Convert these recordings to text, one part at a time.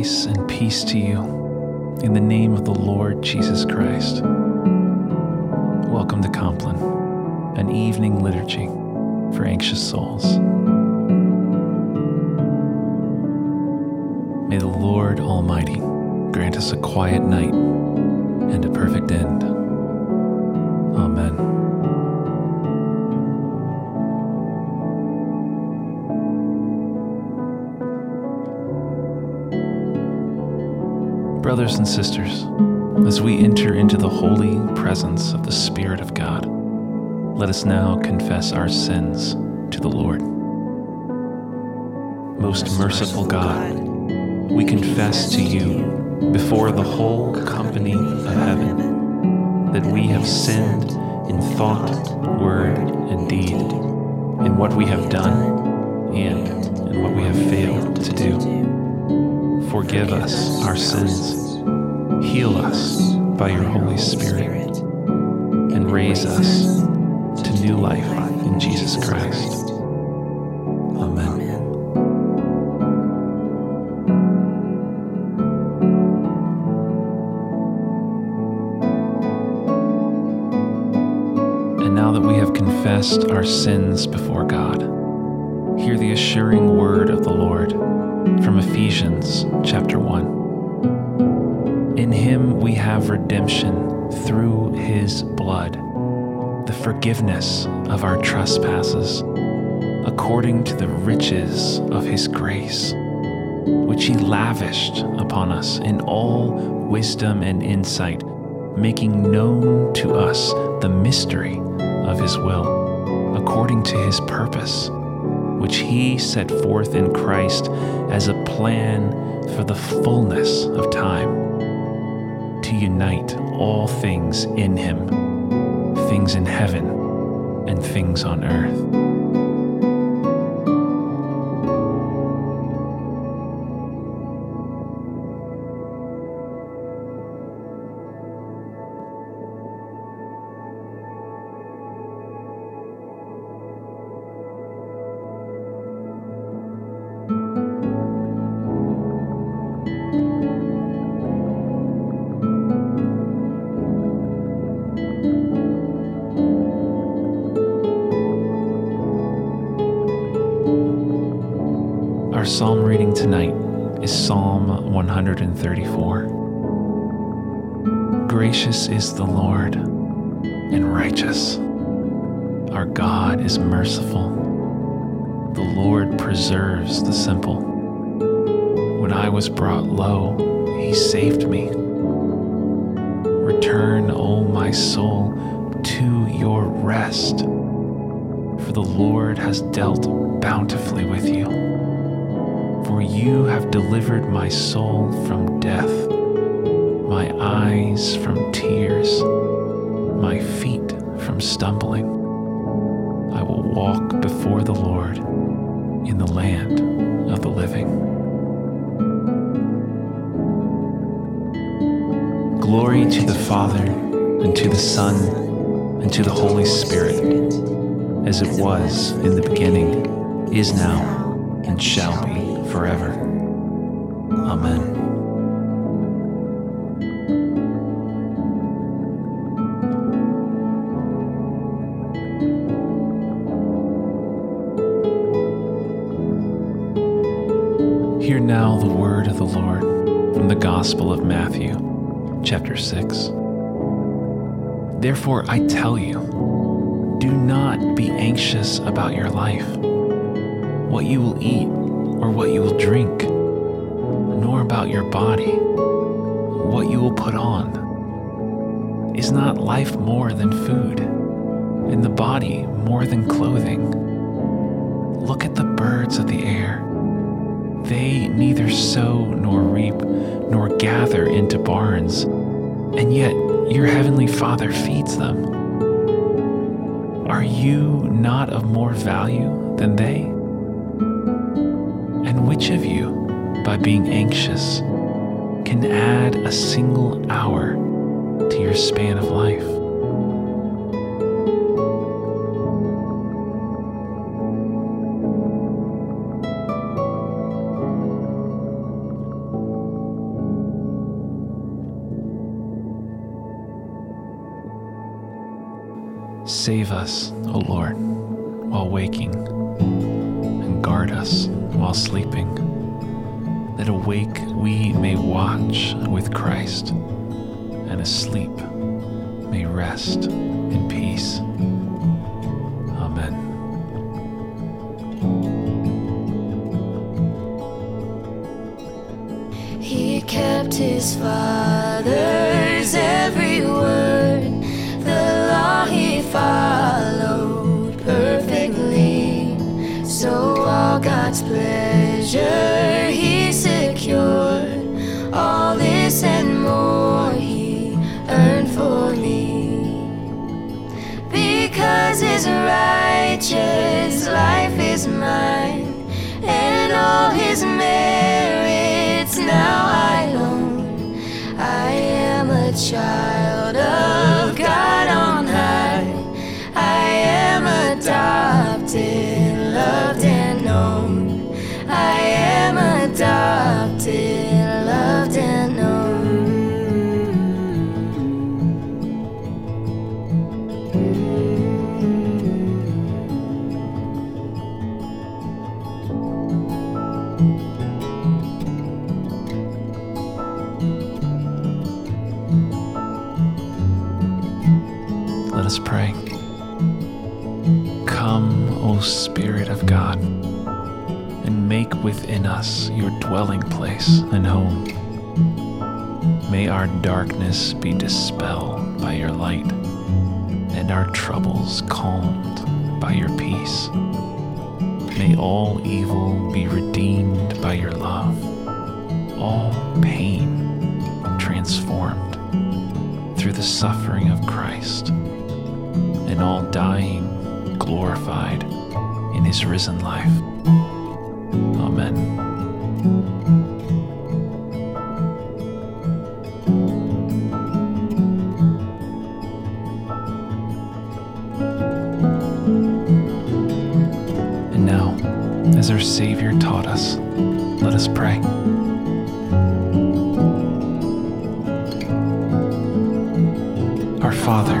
Grace and peace to you in the name of the Lord Jesus Christ. Welcome to Compline, an evening liturgy for anxious souls. May the Lord Almighty grant us a quiet night and a perfect end. Brothers and sisters, as we enter into the holy presence of the Spirit of God, let us now confess our sins to the Lord. Most merciful God, we confess to you before the whole company of heaven that we have sinned in thought, word, and deed, in what we have done and in what we have failed to do. Forgive us our sins, heal us by your Holy Spirit, and raise us to new life in Jesus Christ. Amen. And now that we have confessed our sins before God, hear the assuring word of the Lord from Ephesians chapter 1. In him we have redemption through his blood, the forgiveness of our trespasses, according to the riches of his grace, which he lavished upon us in all wisdom and insight, making known to us the mystery of his will, according to his purpose which he set forth in Christ as a plan for the fullness of time, to unite all things in him, things in heaven and things on earth. Our psalm reading tonight is Psalm 134. Gracious is the Lord and righteous. Our God is merciful. The Lord preserves the simple. When I was brought low, he saved me. Return, O my soul, to your rest, for the Lord has dealt bountifully with you. For you have delivered my soul from death, my eyes from tears, my feet from stumbling. I will walk before the Lord in the land of the living. Glory to the Father, and to the Son, and to the Holy Spirit, as it was in the beginning, is now, and shall be forever. Amen. Hear now the word of the Lord from the Gospel of Matthew, chapter 6. Therefore, I tell you, do not be anxious about your life, what you will eat or what you will drink, nor about your body, what you will put on. Is not life more than food, and the body more than clothing? Look at the birds of the air. They neither sow nor reap nor gather into barns, and yet your heavenly Father feeds them. Are you not of more value than they? which of you, by being anxious, can add a single hour to your span of life? Save us, O Lord, while waking guard us while sleeping, that awake we may watch with Christ, and asleep may rest in peace. Amen. He kept his father's pleasure he secured. All this and more he earned for me. Because his righteous life is mine, and all his merits now I own. I am a child us pray. Come, O Spirit of God, and make within us your dwelling place and home. May our darkness be dispelled by your light, and our troubles calmed by your peace. May all evil be redeemed by your love, all pain transformed through the suffering of Christ, and all dying glorified in his risen life. Amen. And now, as our Savior taught us, let us pray. Our Father,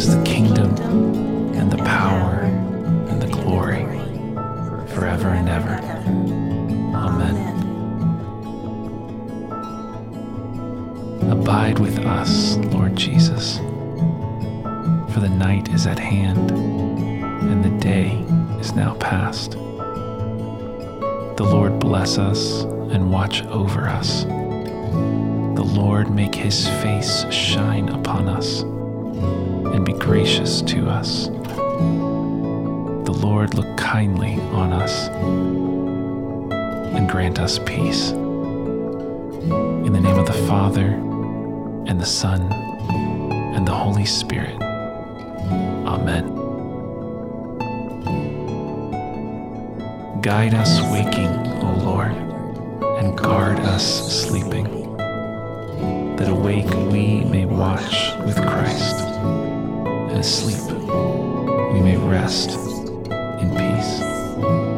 is the kingdom, and the power, and the glory, forever and ever. Amen. Abide with us, Lord Jesus, for the night is at hand, and the day is now past. The Lord bless us and watch over us. The Lord make his face shine upon us and be gracious to us. The Lord look kindly on us and grant us peace. In the name of the Father, and the Son, and the Holy Spirit. Amen. Guide us waking, O Lord, and guard us sleeping, that awake we may watch with Christ, and sleep we may rest in peace.